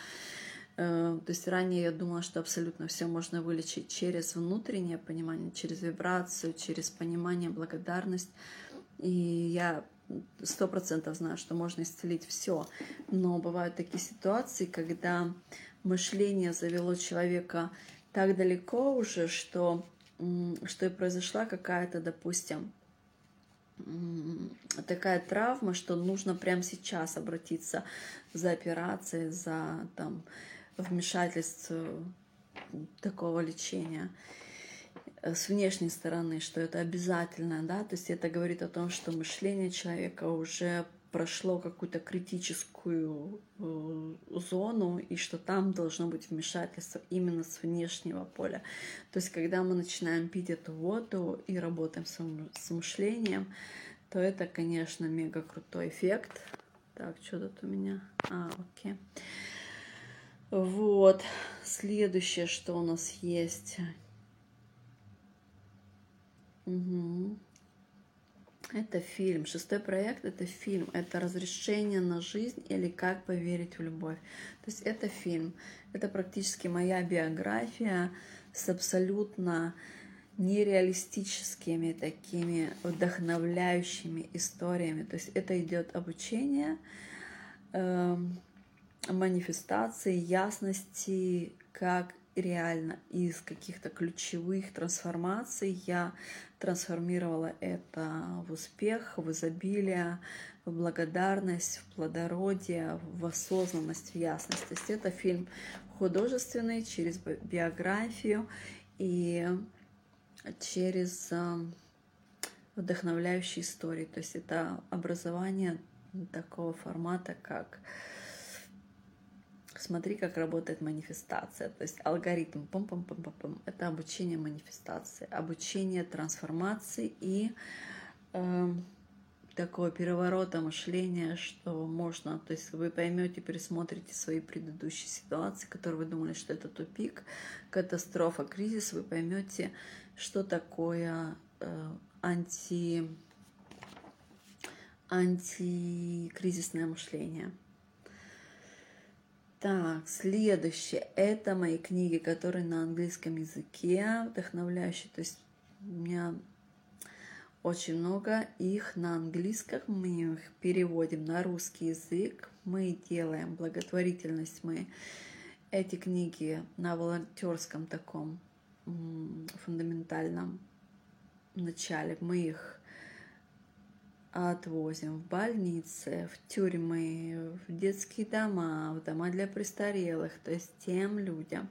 э, то есть ранее я думала, что абсолютно все можно вылечить через внутреннее понимание, через вибрацию, через понимание, благодарность. И я сто процентов знаю, что можно исцелить все. Но бывают такие ситуации, когда мышление завело человека так далеко уже, что, что и произошла какая-то, допустим, такая травма, что нужно прямо сейчас обратиться за операцией, за там, вмешательство такого лечения э, с внешней стороны, что это обязательно, да, то есть это говорит о том, что мышление человека уже прошло какую-то критическую э, зону, и что там должно быть вмешательство именно с внешнего поля. То есть, когда мы начинаем пить эту воду и работаем с, с мышлением, то это, конечно, мега крутой эффект. Так, что тут у меня? А, окей. Вот. Следующее, что у нас есть. Угу. Это фильм. Шестой проект — это фильм. Это «Разрешение на жизнь» или «Как поверить в любовь». То есть это фильм. Это практически моя биография с абсолютно нереалистическими такими вдохновляющими историями. То есть это идет обучение, э, манифестации, ясности, как реально из каких-то ключевых трансформаций я трансформировала это в успех, в изобилие, в благодарность, в плодородие, в осознанность, в ясность. То есть это фильм художественный через биографию и через вдохновляющие истории. То есть это образование такого формата, как Смотри, как работает манифестация. То есть алгоритм пум пум пум пум пум это обучение манифестации, обучение трансформации и э, такого переворота мышления, что можно, то есть вы поймете, пересмотрите свои предыдущие ситуации, которые вы думали, что это тупик, катастрофа, кризис, вы поймете, что такое э, анти антикризисное мышление. Так, следующее. Это мои книги, которые на английском языке, вдохновляющие. То есть у меня очень много их на английском. Мы их переводим на русский язык. Мы делаем благотворительность. Мы эти книги на волонтерском таком фундаментальном начале. Мы их отвозим в больницы, в тюрьмы, в детские дома, в дома для престарелых, то есть тем людям,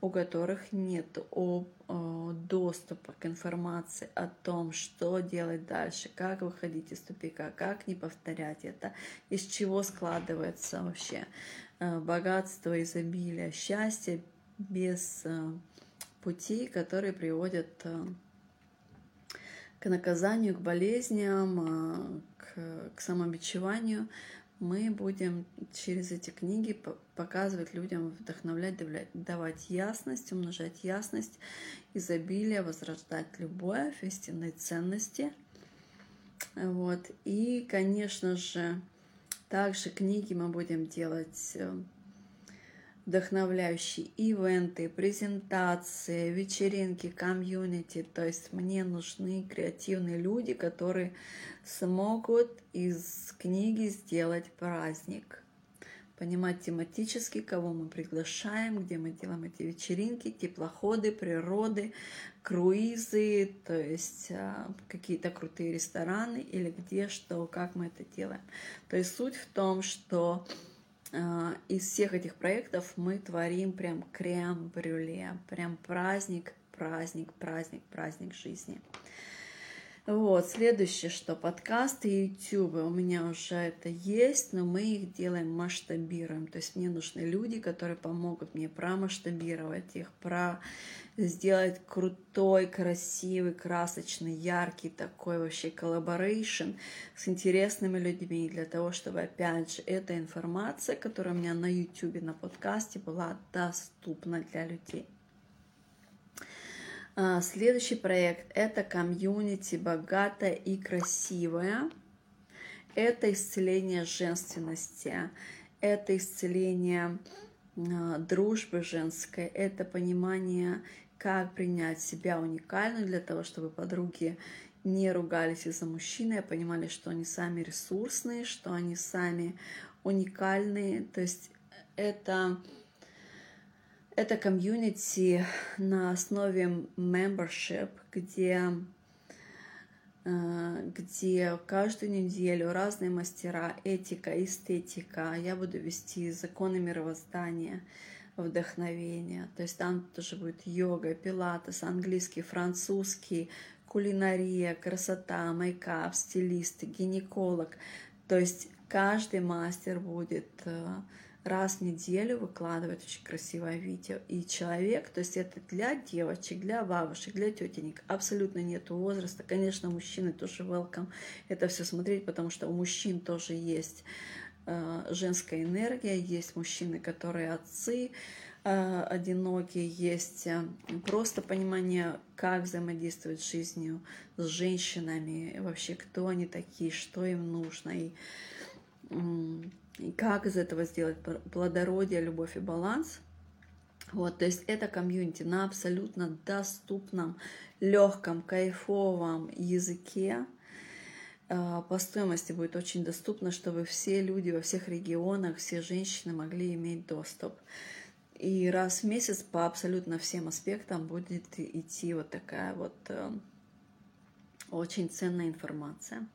у которых нет доступа к информации о том, что делать дальше, как выходить из тупика, как не повторять это, из чего складывается вообще э, богатство, изобилие, счастье без э, путей, которые приводят э, к наказанию, к болезням, а, к, к самобичеванию, мы будем через эти книги показывать людям, вдохновлять, давать ясность, умножать ясность, изобилие, возрождать любовь, истинные ценности. Вот. И, конечно же, также книги мы будем делать э, вдохновляющие ивенты, презентации, вечеринки, комьюнити. То есть мне нужны креативные люди, которые смогут из книги сделать праздник. Понимать тематически, кого мы приглашаем, где мы делаем эти вечеринки, теплоходы, природы, круизы, то есть а, какие-то крутые рестораны или где, что, как мы это делаем. То есть суть в том, что из всех этих проектов мы творим прям крем-брюле, прям праздник, праздник, праздник, праздник жизни. Вот, следующее, что подкасты и YouTube, у меня уже это есть, но мы их делаем, масштабируем. То есть мне нужны люди, которые помогут мне промасштабировать их, про сделать крутой, красивый, красочный, яркий такой вообще collaboration с интересными людьми, для того, чтобы, опять же, эта информация, которая у меня на YouTube, на подкасте, была доступна для людей. А, следующий проект – это комьюнити богатая и красивая. Это исцеление женственности, это исцеление а, дружбы женской, это понимание, как принять себя уникальную для того, чтобы подруги не ругались из-за мужчины, а понимали, что они сами ресурсные, что они сами уникальные. То есть это это комьюнити на основе membership, где, э, где каждую неделю разные мастера, этика, эстетика. Я буду вести законы мировоздания, вдохновения. То есть там тоже будет йога, пилатес, английский, французский, кулинария, красота, мейкап, стилист, гинеколог. То есть каждый мастер будет э, раз в неделю выкладывает очень красивое видео. И человек, то есть это для девочек, для бабушек, для тетенек, абсолютно нет возраста. Конечно, мужчины тоже welcome это все смотреть, потому что у мужчин тоже есть э, женская энергия, есть мужчины, которые отцы, э, одинокие, есть э, просто понимание, как взаимодействовать с жизнью, с женщинами, вообще кто они такие, что им нужно. И и как из этого сделать плодородие, любовь и баланс. Вот, то есть это комьюнити на абсолютно доступном, легком, кайфовом языке. А, по стоимости будет очень доступно, чтобы все люди во всех регионах, все женщины могли иметь доступ. И раз в месяц по абсолютно всем аспектам будет идти вот такая вот э, очень ценная информация.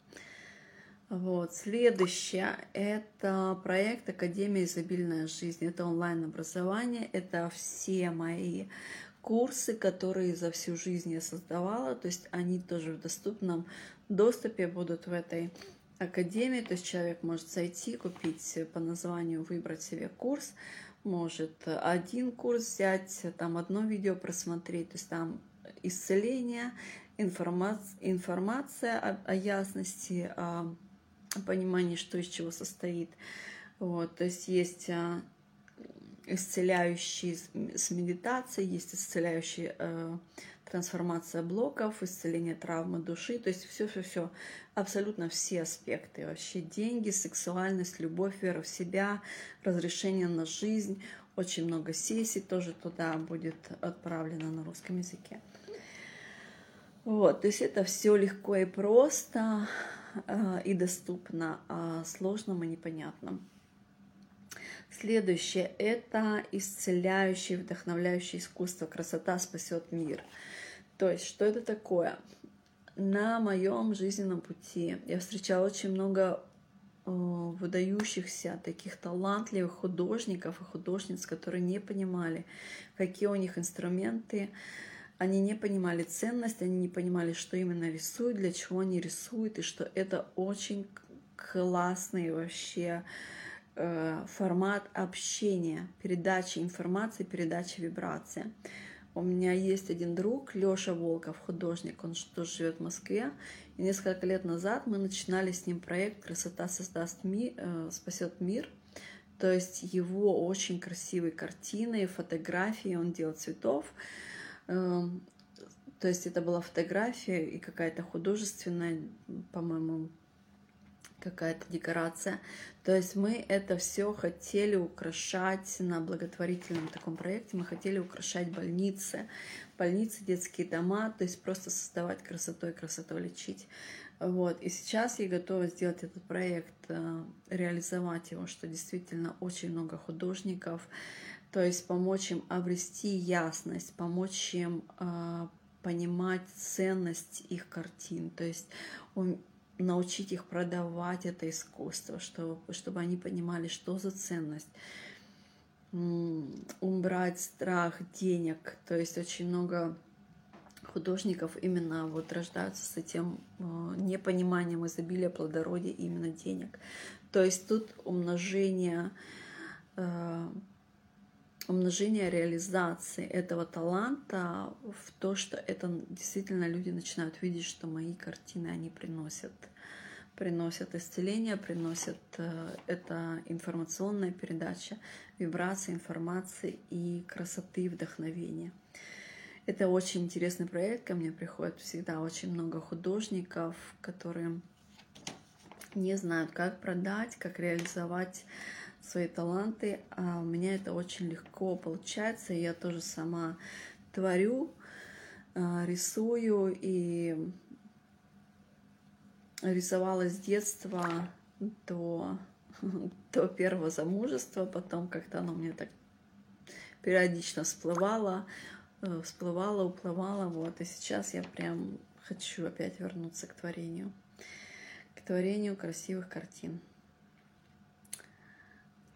Вот. Следующее – это проект Академия «Изобильная жизнь». Это онлайн-образование, это все мои курсы, которые за всю жизнь я создавала, то есть они тоже в доступном доступе будут в этой академии, то есть человек может зайти, купить по названию, выбрать себе курс, может один курс взять, там одно видео просмотреть, то есть там исцеление, информация, информация о, о ясности, о понимание, что из чего состоит. Вот, то есть есть а, исцеляющие с медитацией, есть исцеляющие э, трансформация блоков, исцеление травмы души, то есть все-все-все, абсолютно все аспекты, вообще деньги, сексуальность, любовь, вера в себя, разрешение на жизнь, очень много сессий тоже туда будет отправлено на русском языке. Вот, то есть это все легко и просто, и доступно, а сложным и непонятным. Следующее – это исцеляющее, вдохновляющее искусство. Красота спасет мир. То есть, что это такое? на моем жизненном пути я встречала очень много э, выдающихся, таких талантливых художников и художниц, которые не понимали, какие у них инструменты, они не понимали ценность, они не понимали, что именно рисуют, для чего они рисуют, и что это очень классный вообще э, формат общения, передачи информации, передачи вибрации. У меня есть один друг, Лёша Волков, художник, он тоже живет в Москве. И несколько лет назад мы начинали с ним проект «Красота создаст ми, э, спасет мир». То есть его очень красивые картины, фотографии, он делал цветов. Эм, то есть это была фотография и какая-то художественная, по-моему, какая-то декорация. То есть мы это все хотели украшать на благотворительном таком проекте. Мы хотели украшать больницы, больницы, детские дома, то есть просто создавать красоту и красоту лечить. Вот. И сейчас я готова сделать этот проект, э, реализовать его, что действительно очень много художников, то есть помочь им обрести ясность, помочь им э, понимать ценность их картин, то есть научить их продавать это искусство, чтобы, чтобы они понимали, что за ценность убрать страх денег. То есть очень много художников именно вот рождаются с этим э, непониманием изобилия плодородия именно денег. То есть тут умножение э, умножение реализации этого таланта в то, что это действительно люди начинают видеть, что мои картины, они приносят приносят исцеление, приносят э, это информационная передача, вибрации, информации и красоты, и вдохновения. Это очень интересный проект, ко мне приходит всегда очень много художников, которые не знают, как продать, как реализовать свои таланты, а у меня это очень легко получается. Я тоже сама творю, а, рисую и рисовала с детства до, до первого замужества, потом как-то оно мне так периодично всплывало, э, всплывало, уплывало, вот, и сейчас я прям хочу опять вернуться к творению, к творению красивых картин.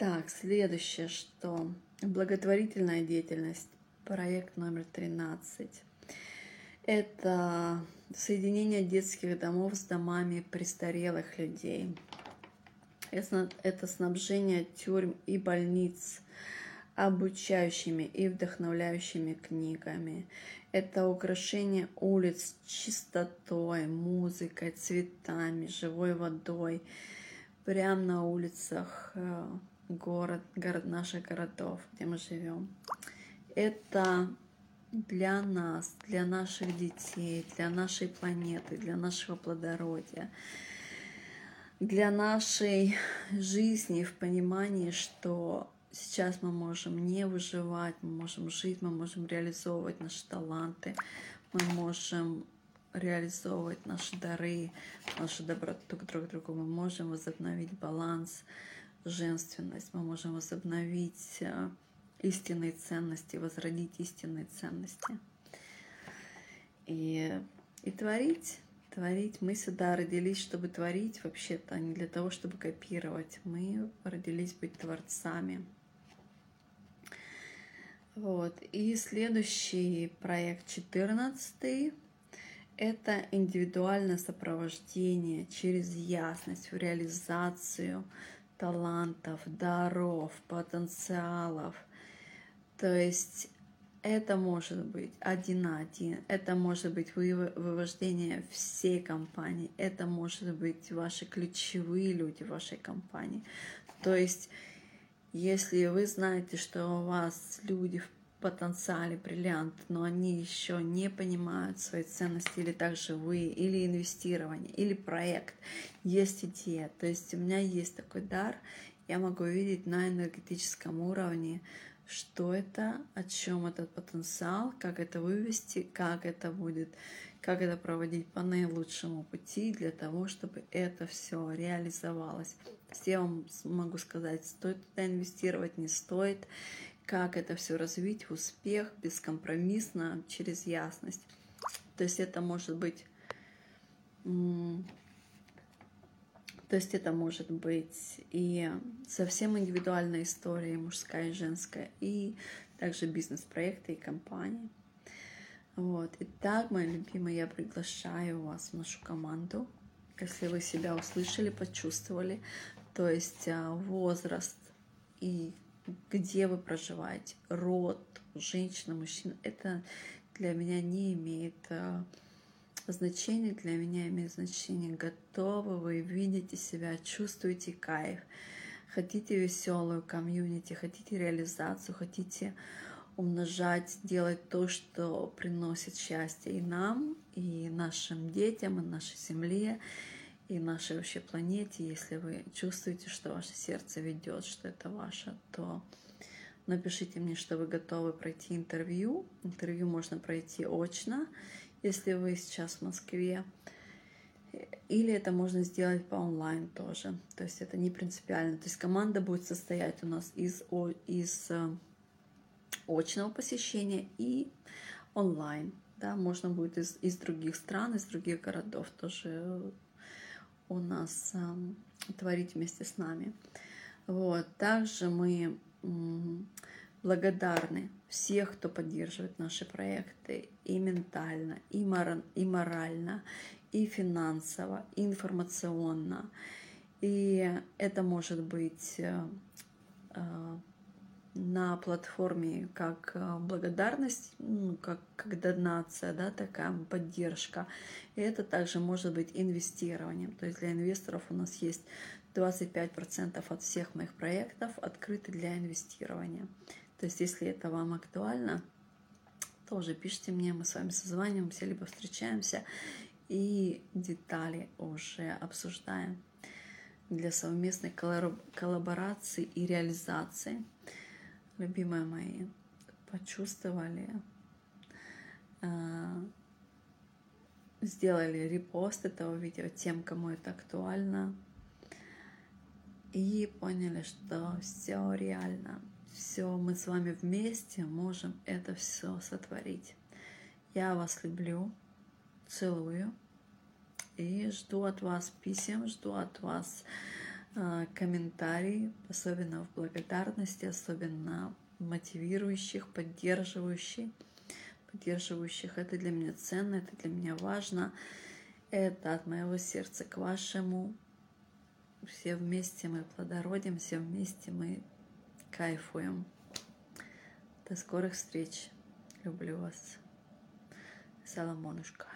Так, следующее, что благотворительная деятельность, проект номер 13. Это соединение детских домов с домами престарелых людей. Это снабжение тюрьм и больниц обучающими и вдохновляющими книгами. Это украшение улиц чистотой, музыкой, цветами, живой водой. Прямо на улицах э, город, город наших городов, где мы живем. Это для нас, для наших детей, для нашей планеты, для нашего плодородия, для нашей жизни в понимании, что сейчас мы можем не выживать, мы можем жить, мы можем реализовывать наши таланты, мы можем реализовывать наши дары, нашу доброту друг к другу, мы можем возобновить баланс, женственность, мы можем возобновить э, истинные ценности, возродить истинные ценности. И, и творить, творить. Мы сюда родились, чтобы творить вообще-то, а не для того, чтобы копировать. Мы родились быть творцами. Вот. И следующий проект 14 это индивидуальное сопровождение через ясность в реализацию талантов, даров, потенциалов. То есть это может быть один на один, это может быть вывождение всей компании, это может быть ваши ключевые люди в вашей компании. То есть, если вы знаете, что у вас люди в потенциале бриллиант, но они еще не понимают свои ценности, или также вы, или инвестирование, или проект, есть идея. То есть у меня есть такой дар, я могу видеть на энергетическом уровне, что это, о чем этот потенциал, как это вывести, как это будет, как это проводить по наилучшему пути для того, чтобы это все реализовалось. Я вам могу сказать, стоит туда инвестировать, не стоит как это все развить в успех, бескомпромиссно, через ясность. То есть это может быть То есть это может быть и совсем индивидуальная история, мужская и женская, и также бизнес-проекты и компании. Вот. Итак, мои любимые, я приглашаю вас в нашу команду. Если вы себя услышали, почувствовали, то есть а, возраст и где вы проживаете, род, женщина, мужчина, это для меня не имеет а, значения, для меня имеет значение, готовы вы видите себя, чувствуете кайф, хотите веселую комьюнити, хотите реализацию, хотите умножать, делать то, что приносит счастье и нам, и нашим детям, и нашей земле, и нашей вообще планете. Если вы чувствуете, что ваше сердце ведет, что это ваше, то напишите мне, что вы готовы пройти интервью. Интервью можно пройти очно, если вы сейчас в Москве. Или это можно сделать по онлайн тоже. То есть это не принципиально. То есть команда будет состоять у нас из, из э, очного посещения и онлайн. Да, можно будет из, из других стран, из других городов тоже у нас э, творить вместе с нами. Вот. Также мы благодарны всех, кто поддерживает наши проекты и ментально, и, мор и морально, и финансово, и информационно. И это может быть э, э, на платформе как э, благодарность, ну, как, как донация, да, такая поддержка. И это также может быть инвестированием. То есть для инвесторов у нас есть 25% от всех моих проектов открыты для инвестирования. То есть если это вам актуально, тоже пишите мне, мы с вами созваниваемся, либо встречаемся и детали уже обсуждаем для совместной коллаборации и реализации любимые мои, почувствовали, а, сделали репост этого видео тем, кому это актуально, и поняли, что все реально, все мы с вами вместе можем это все сотворить. Я вас люблю, целую и жду от вас писем, жду от вас комментарии, особенно в благодарности, особенно мотивирующих, поддерживающих, поддерживающих. Это для меня ценно, это для меня важно. Это от моего сердца к вашему. Все вместе мы плодородим, все вместе мы кайфуем. До скорых встреч. Люблю вас. Соломонушка.